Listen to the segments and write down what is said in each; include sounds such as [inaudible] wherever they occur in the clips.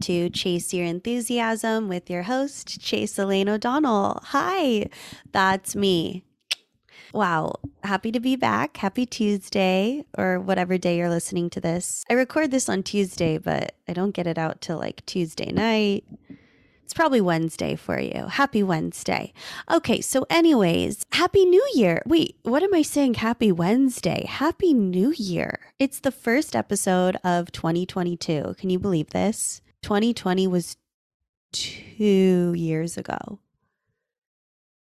To Chase Your Enthusiasm with your host, Chase Elaine O'Donnell. Hi, that's me. Wow, happy to be back. Happy Tuesday, or whatever day you're listening to this. I record this on Tuesday, but I don't get it out till like Tuesday night. It's probably Wednesday for you. Happy Wednesday. Okay, so, anyways, Happy New Year. Wait, what am I saying? Happy Wednesday. Happy New Year. It's the first episode of 2022. Can you believe this? 2020 was two years ago.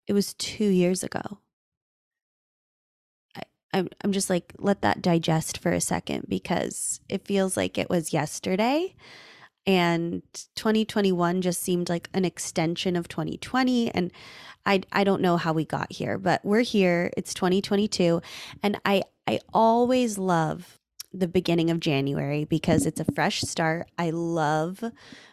It was two years ago. I, I'm, just like, let that digest for a second because it feels like it was yesterday and 2021 just seemed like an extension of 2020 and I I don't know how we got here but we're here it's 2022 and I I always love the beginning of January because it's a fresh start. I love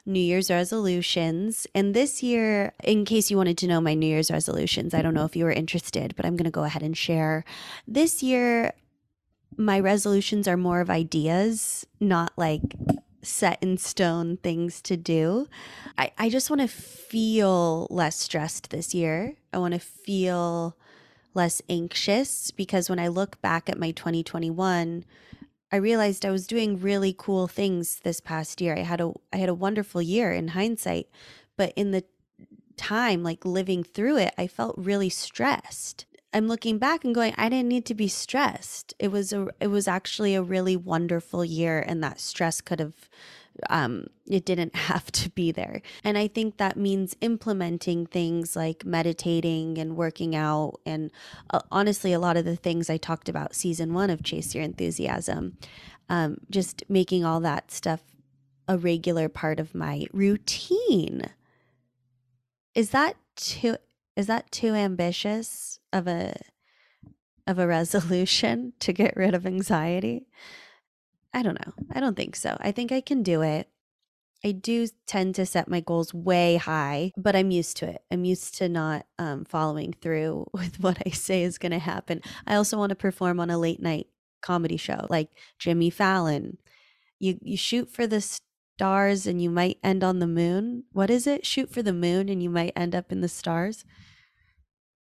New Year's resolutions. And this year, in case you wanted to know my New Year's resolutions, I don't know if you were interested, but I'm going to go ahead and share. This year, my resolutions are more of ideas, not like set in stone things to do. I, I just want to feel less stressed this year. I want to feel less anxious because when I look back at my 2021, I realized I was doing really cool things this past year. I had a I had a wonderful year in hindsight, but in the time like living through it, I felt really stressed. I'm looking back and going, I didn't need to be stressed. It was a it was actually a really wonderful year and that stress could have um it didn't [laughs] have to be there. And I think that means implementing things like meditating and working out and uh, honestly a lot of the things I talked about season 1 of Chase Your Enthusiasm. Um just making all that stuff a regular part of my routine. Is that too is that too ambitious of a of a resolution [laughs] to get rid of anxiety? I don't know. I don't think so. I think I can do it. I do tend to set my goals way high, but I'm used to it. I'm used to not um, following through [laughs] with what I say is going to happen. I also want to perform on a late night comedy show like Jimmy Fallon. You you shoot for the stars and you might end on the moon. What is it? Shoot for the moon and you might end up in the stars.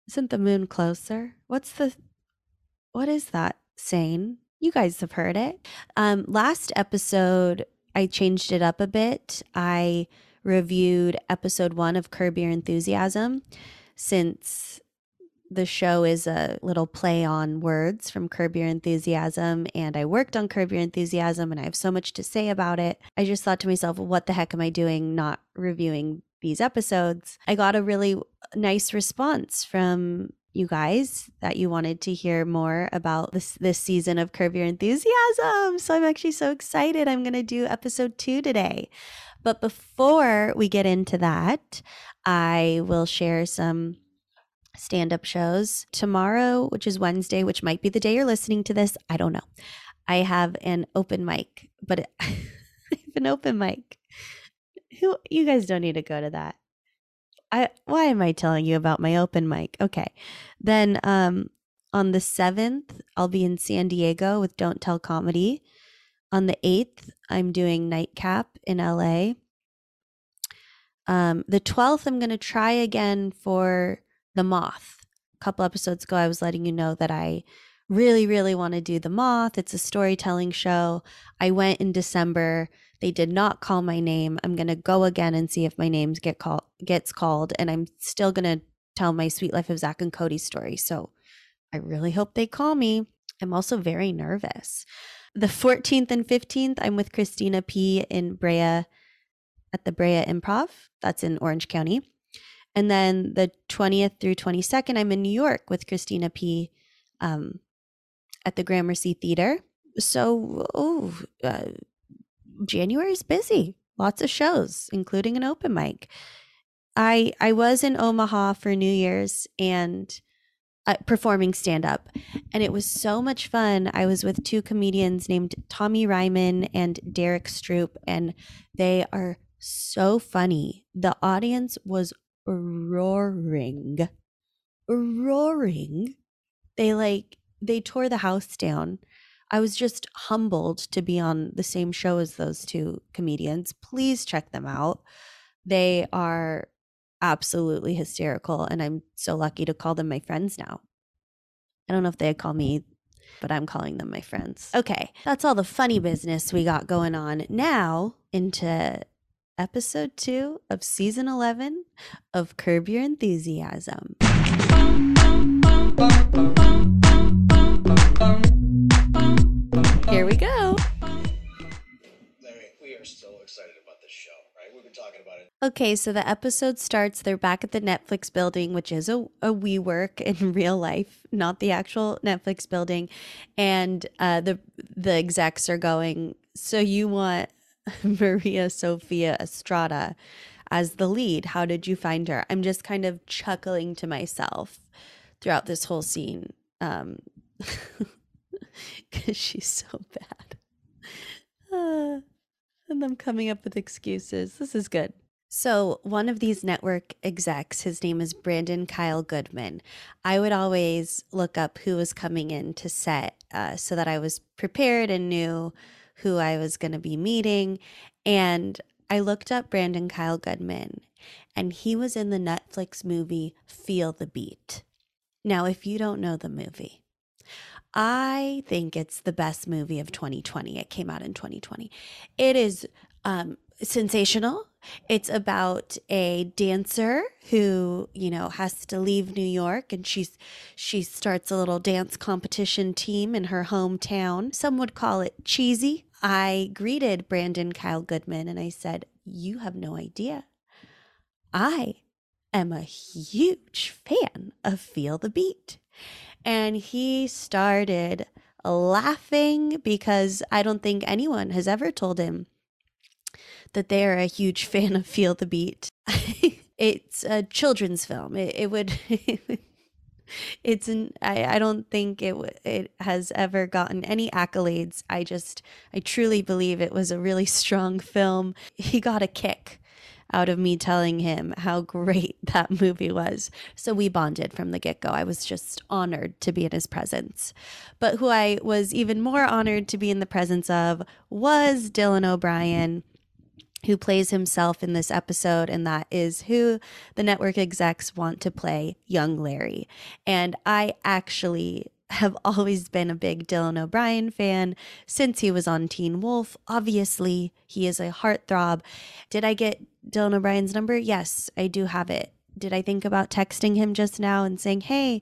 Isn't the moon closer? What's the what is that saying? You guys have heard it. Um, last episode, I changed it up a bit. I reviewed episode one of Curb Your Enthusiasm since the show is a little play on words from Curb Your Enthusiasm, and I worked on Curb Your Enthusiasm, and I have so much to say about it. I just thought to myself, what the heck am I doing not reviewing these episodes? I got a really nice response from you guys that you wanted to hear more about this this season of Curb Your Enthusiasm. So I'm actually so excited. I'm going to do episode 2 today. But before we get into that, I will share some stand up shows. Tomorrow, which is Wednesday, which might be the day you're listening to this, I don't know. I have an open mic, but [laughs] it, an open mic. Who you guys don't need to go to that. I why am I telling you about my open mic? Okay. Then um on the 7th, I'll be in San Diego with Don't Tell Comedy. On the 8th, I'm doing Nightcap in LA. Um, the 12th, I'm going to try again for The Moth. A couple episodes ago, I was letting you know that I really, really want to do The Moth. It's a storytelling show. I went in December. They did not call my name. I'm going to go again and see if my name get call, gets called. And I'm still going to tell my Suite Life of Zack and Cody story. So I really hope they call me. I'm also very nervous. The 14th and 15th, I'm with Christina P. in Brea at the Brea Improv. That's in Orange County. And then the 20th through 22nd, I'm in New York with Christina P. Um, at the Gramercy Theater. So, oh, uh, January is busy. Lots of shows, including an open mic. I I was in Omaha for New Year's and uh, performing stand up, and it was so much fun. I was with two comedians named Tommy Ryman and Derek Stroop, and they are so funny. The audience was roaring, roaring. They like they tore the house down. I was just humbled to be on the same show as those two comedians. Please check them out. They are absolutely hysterical, and I'm so lucky to call them my friends now. I don't know if they call me, but I'm calling them my friends. Okay, that's all the funny business we got going on. Now, into episode two of season 11 of Curb Your Enthusiasm. Here we go. we are so excited about this show, right? We've been talking about it. Okay, so the episode starts. They're back at the Netflix building, which is a, a WeWork [laughs] in real life, not the actual Netflix building. And uh, the the execs are going. So you want [laughs] Maria Sofia Estrada as the lead? How did you find her? I'm just kind of chuckling to myself throughout this whole scene. Um, [laughs] [laughs] because she's so bad. Uh, [sighs] and I'm coming up with excuses. This is good. So, one of these network execs, his name is Brandon Kyle Goodman. I would always look up who was coming in to set uh, so that I was prepared and knew who I was going to be meeting. And I looked up Brandon Kyle Goodman, and he was in the Netflix movie Feel the Beat. Now, if you don't know the movie, I think it's the best movie of 2020. It came out in 2020. It is um, sensational. It's about a dancer who, you know, has to leave New York and she's she starts a little dance competition team in her hometown. Some would call it cheesy. I greeted Brandon Kyle Goodman and I said, "You have no idea. I am a huge fan of Feel the Beat." And he started laughing because I don't think anyone has ever told him that they are a huge [laughs] fan of Feel the Beat. [laughs] it's a children's film. It, it would. [laughs] it's an I, I don't think it it has ever gotten any accolades. I just I truly believe it was a really strong film. He got a kick out of me telling him how great [laughs] that movie was. So we bonded from the get go. I was just honored to be in his presence. But who I was even more honored to be in the presence of was Dylan O'Brien who plays himself in this episode, and that is who the network execs want to play young Larry. And I actually have always been a big Dylan O'Brien fan since he was on Teen Wolf. Obviously, he is a heartthrob. Did I get Dylan O'Brien's number? Yes, I do have it. Did I think about texting him just now and saying, hey,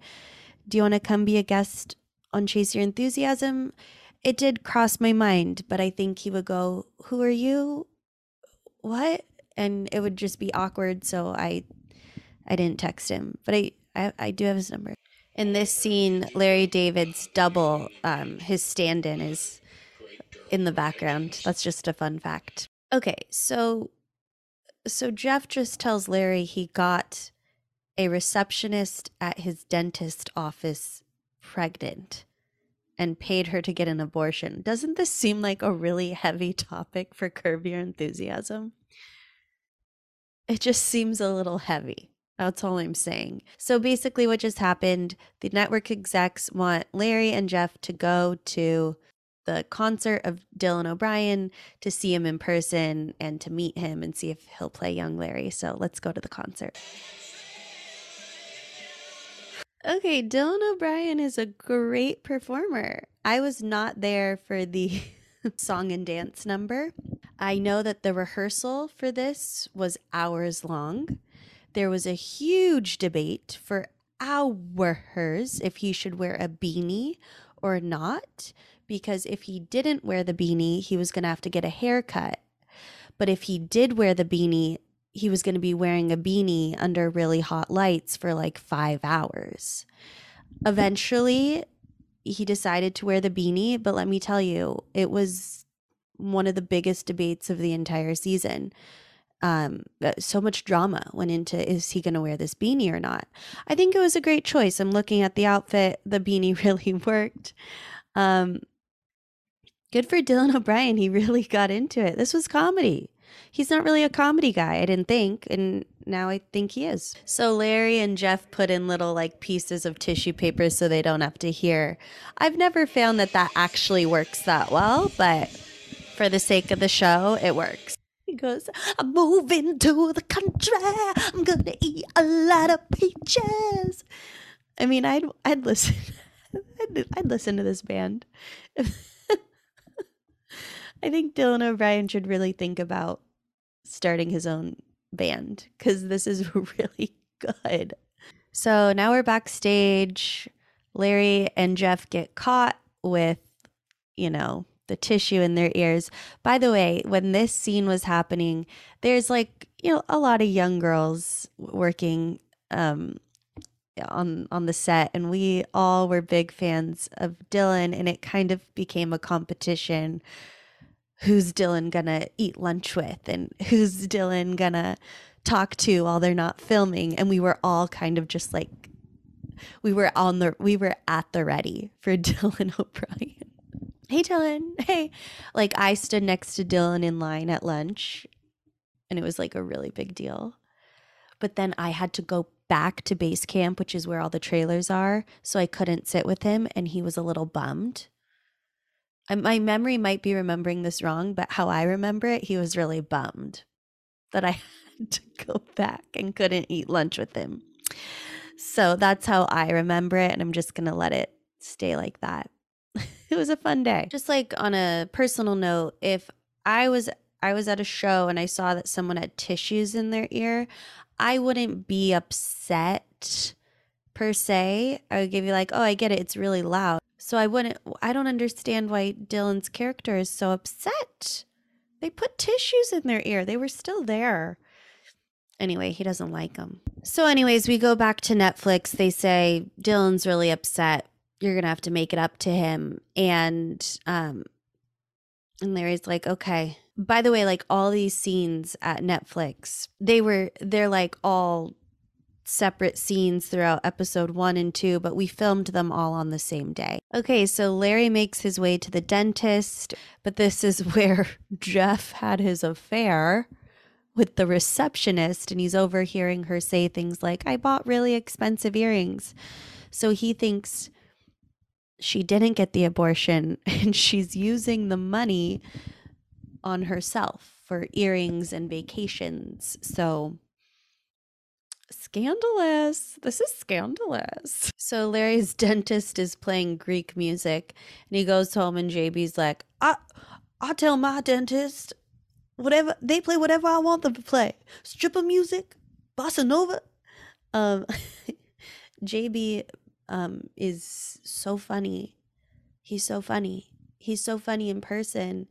do you want to come be a guest on Chase Your Enthusiasm? It did cross my mind, but I think he would go, Who are you? What? And it would just be awkward. So I I didn't text him. But I, I, I do have his number in this scene, Larry David's double, um, his stand in is in the background. That's just a fun fact. Okay, so so Jeff just tells Larry he got a receptionist at his dentist office pregnant and paid her to get an abortion. Doesn't this seem like a really heavy topic for Curb Your Enthusiasm? It just seems a little heavy. That's all I'm saying. So basically, what just happened the network execs want Larry and Jeff to go to the concert of Dylan O'Brien to see him in person and to meet him and see if he'll play young Larry. So let's go to the concert. Okay, Dylan O'Brien is a great performer. I was not there for the [laughs] song and dance number. I know that the rehearsal for this was hours long there was a huge debate for hours if he should wear a beanie or not, because if he didn't wear the beanie, he was going to have to get a haircut. But if he did wear the beanie, he was going to be wearing a beanie under really hot lights for like five hours. Eventually, he decided to wear the beanie, but let me tell you, it was one of the biggest debates of the entire season um, uh, so much drama went into is he going to wear this beanie or not? I think it was a great choice. I'm looking at the outfit, the beanie [laughs] really worked. Um, good for Dylan O'Brien. He really got into it. This was comedy. he's not really a comedy guy, I didn't think. And now I think he is. So Larry and Jeff put in little like pieces of tissue paper so they don't have to hear. I've never found that that actually works that well, but for the sake of the show, it works. Goes, I'm moving to the country. I'm gonna eat a lot of peaches. I mean, I'd I'd listen. [laughs] I'd, I'd listen to this band. [laughs] I think Dylan O'Brien should really think about starting his own band because this is [laughs] really good. So now we're backstage. Larry and Jeff get caught with, you know, the tissue in their ears. By the way, when this scene was happening, there's like, you know, a lot of young girls working um on on the set and we all were big fans of Dylan and it kind of became a competition who's Dylan gonna eat lunch with and who's Dylan gonna talk to while they're not filming and we were all kind of just like we were on the we were at the ready for [laughs] Dylan O'Brien. Hey Dylan. [laughs] Hey. Like I stood next to Dylan in line at lunch and it was like a really big deal. But then I had to go back to base camp, which is where all the trailers are, so I couldn't sit with him and he was a little bummed. I, my memory might be remembering this wrong, but how I remember it, he was really bummed that I [laughs] had to go back and couldn't eat lunch with him. So that's how I remember it, and I'm just going to let it stay like that. It was a fun day. Just like on a personal note, if I was I was at a show and I saw that someone had tissues in their ear, I wouldn't be upset per se. I would give you like, "Oh, I get it. It's really loud." So I wouldn't I don't understand why Dylan's character is so upset. They put tissues in their ear. They were still there. Anyway, he doesn't like them. So anyways, we go back to Netflix. They say Dylan's really upset. You're to have to make it up to him. And um and Larry's like, "Okay." By the way, like all these scenes at Netflix, they were they're like all separate scenes throughout episode one and two, but we filmed them all on the same day. Okay, so Larry makes his way to the dentist, but this is [laughs] where Jeff had his affair with the receptionist, and he's overhearing her say things like, I bought really expensive earrings. So he thinks she didn't get the abortion [laughs] and she's using the money on herself for earrings and vacations. So scandalous. This is scandalous. So Larry's [laughs] dentist is playing Greek music and he goes home and JB's like, I I tell my dentist whatever they play whatever I want them to play. Stripper music, bossa nova. Um [laughs] JB um is so funny. He's so funny. He's so funny in person.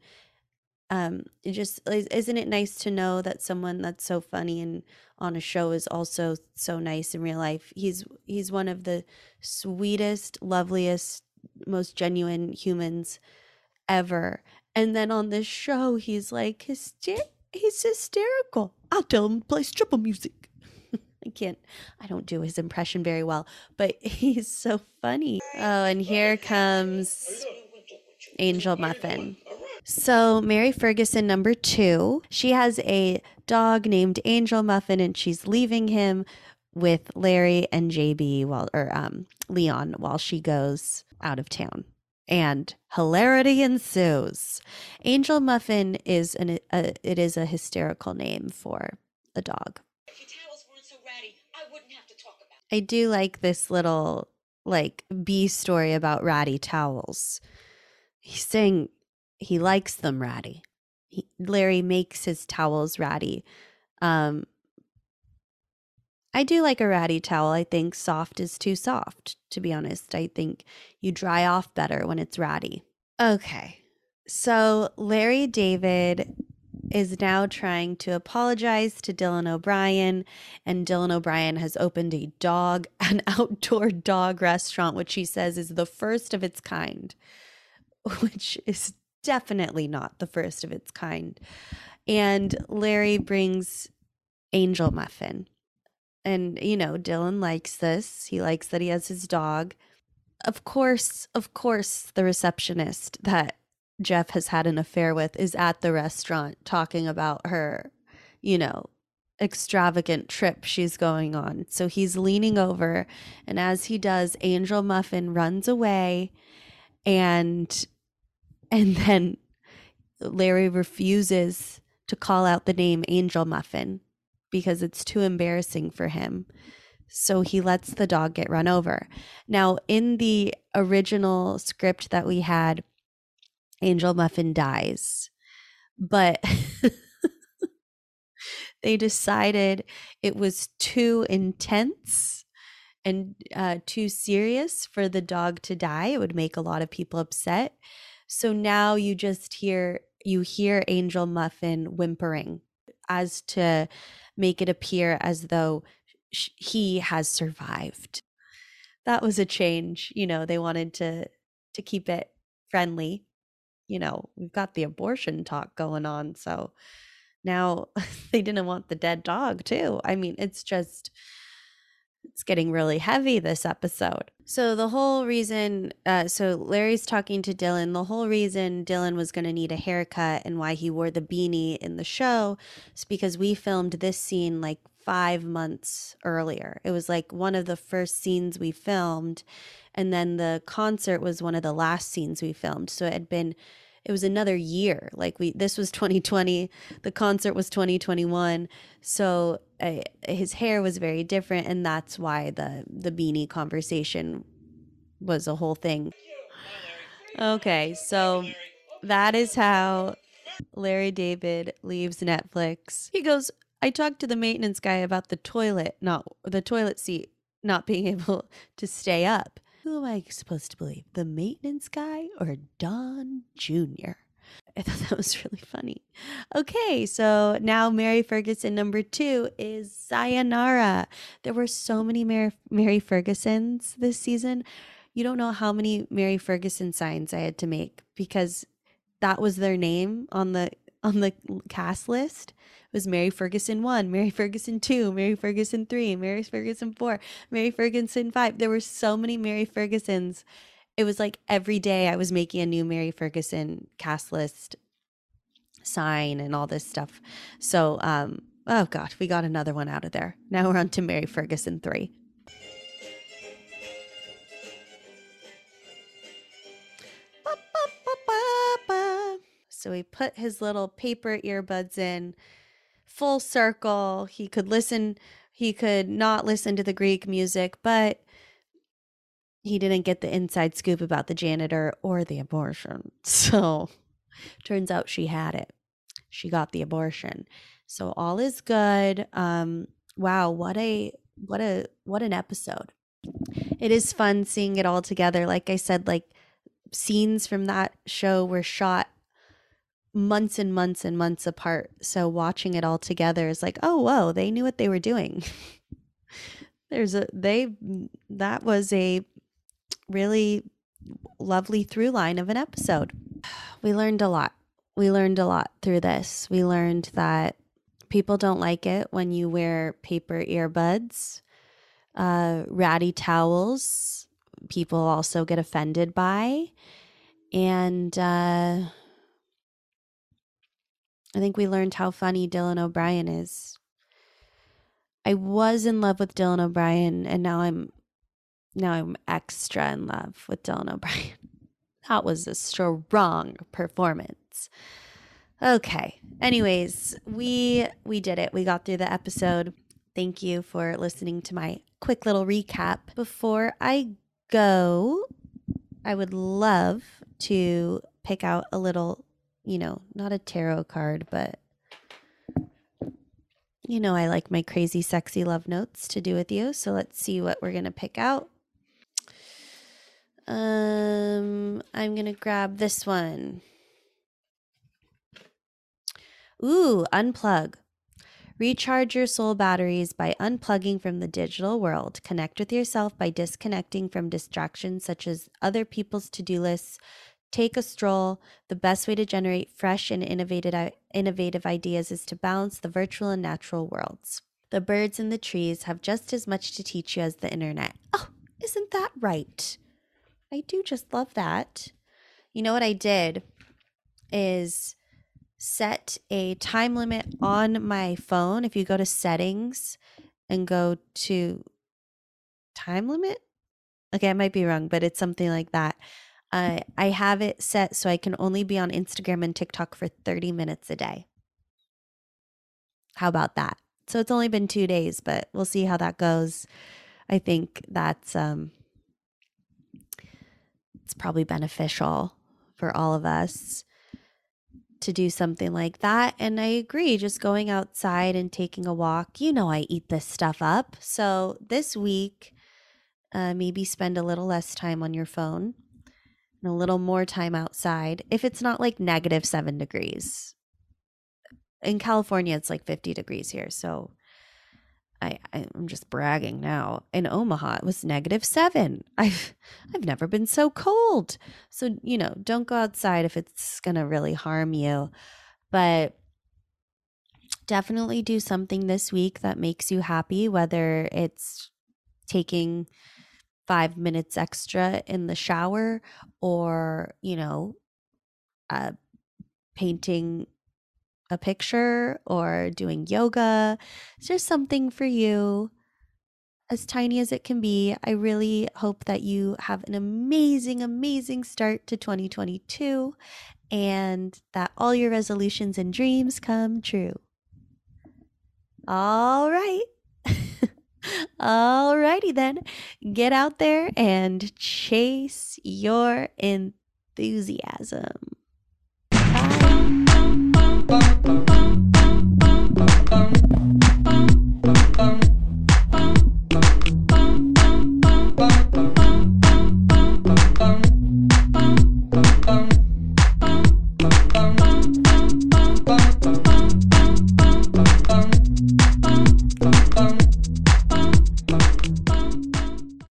Um it just isn't it nice to know that someone that's so funny and on a show is also so nice in real life? He's he's one of the sweetest loveliest most genuine humans ever. And then on this show he's like hyster- he's hysterical. I'll tell him to play stripper music i can't i don't do his impression very well but [laughs] he's so funny oh and here comes angel muffin so, Mary Ferguson, number two, she has a dog named Angel Muffin, and she's leaving him with Larry and JB while, or um, Leon, while she goes out of town. And hilarity ensues. Angel Muffin is an a, it is a hysterical name for a dog. I do like this little like B story about ratty towels. He's saying he likes them ratty. He, Larry makes his towels ratty. Um, I do like a ratty towel. I think soft is too soft, to be honest. I think you dry off better when it's ratty. Okay. So Larry David is now trying to apologize to Dylan O'Brien, and Dylan O'Brien has opened a dog, [laughs] an outdoor dog restaurant, which he says is the first of its kind, [laughs] which is definitely not the first of its kind. And Larry brings Angel Muffin. And, you know, Dylan likes this. He likes that he has his dog. Of course, of course, the receptionist that Jeff has had an affair with is at the restaurant talking about her, you know, extravagant trip she's going on. So he's leaning over, and as he does, Angel Muffin runs away and and [laughs] then Larry refuses to call out the name Angel Muffin because it's too embarrassing for him. So he lets the dog get run over. Now, in the original script that we had, Angel Muffin dies. But [laughs] they decided it was too intense and uh, too serious for the dog to die. It would make a lot of people upset. So now you just hear you hear Angel Muffin whimpering as to make it appear as though sh- he has survived. That was a change. You know, they wanted to to keep it friendly. You know, we've got the abortion talk going on, so now [laughs] they didn't want the dead dog too. I mean, it's just it's getting really heavy this episode. So the whole reason, uh, so Larry's talking to Dylan. The whole reason Dylan was going to need a haircut and why he wore the beanie in the show is because we filmed this scene like five months earlier. It was like one of the first scenes we filmed, and then the concert was one of the last scenes we filmed. So it had been it was another year. Like we, this was [laughs] 2020, the concert was 2021. So his hair was very different, and that's why the the beanie conversation was a whole thing. Okay, so that is how Larry David leaves Netflix. He goes, I talked to the maintenance guy about the toilet, not the toilet seat not [laughs] being able to stay up. Who am I supposed to believe? The maintenance guy or Don Jr.? I thought that was really funny. Okay, so now Mary Ferguson number two is Sayonara. There were so many Mary, Mary Fergusons this season. You don't know how many Mary Ferguson signs I had to make because that was their name on the on the cast list was Mary Ferguson 1, Mary Ferguson 2, Mary Ferguson 3, Mary Ferguson 4, Mary Ferguson 5. There were so many Mary Fergusons. It was like every day I was making a new Mary Ferguson cast list sign and all this stuff. So, um, oh God, we got another one out of there. Now we're on to Mary Ferguson 3. So he put his little paper earbuds in full circle. He could listen, he could not listen to the Greek music, but he didn't get the inside scoop about the janitor or the abortion. [laughs] So turns out she had it. She got the abortion. So all is good. Um wow, what a what a what an episode. It is fun seeing it all together. Like I said, like scenes from that show were shot months and months and months apart. So watching it all together is like, oh, whoa, they knew what they were doing. [laughs] There's a, they, that was a really lovely through line of an episode. We learned a lot. We learned a lot through this. We learned that people don't like it when you wear paper earbuds, uh, ratty towels, people also get offended by. And, uh, I think we learned how funny Dylan O'Brien is. I was in love with Dylan O'Brien and now I'm now I'm extra in love with Dylan O'Brien. [laughs] That was a strong performance. Okay. Anyways, we we did it. We got through the episode. Thank you for listening to my quick little recap. Before I go, I would love to pick out a little you know, not a tarot card, but you know, I like my crazy, sexy love notes to do with you. So let's see what we're going to pick out. Um, I'm going to grab this one. Ooh, unplug. Recharge your soul batteries by unplugging from the digital world. Connect with yourself by disconnecting from distractions such as other people's to do lists, Take a stroll. The best way to generate fresh and innovative, innovative ideas is to balance the virtual and natural worlds. The birds and the trees have just as much to teach you as the internet. Oh, isn't that right? I do just love that. You know what I did? is set a time limit on my phone. If you go to settings and go to time limit, okay, I might be wrong, but it's something like that. Uh, I have it set so I can only be on Instagram and TikTok for 30 minutes a day. How about that? So it's only been two days, but we'll see how that goes. I think that's um, it's probably beneficial for all of us to do something like that. And I agree, just going outside and taking a walk. You know, I eat this stuff up. So this week, uh, maybe spend a little less time on your phone and a little more time outside if it's not like negative seven degrees. In California, it's like 50 degrees here. So I, I'm just bragging now. In Omaha, it was negative seven. I've I've never been so cold. So you know, don't go outside if it's gonna really harm you. But definitely do something this week that makes you happy, whether it's taking five minutes extra in the shower or, you know, uh, painting a picture or doing yoga. It's just something for you, as tiny as it can be. I really hope that you have an amazing, amazing start to 2022 and that all your resolutions and dreams come true. All right. [laughs] Alrighty then, get out there and chase your enthusiasm. Bye.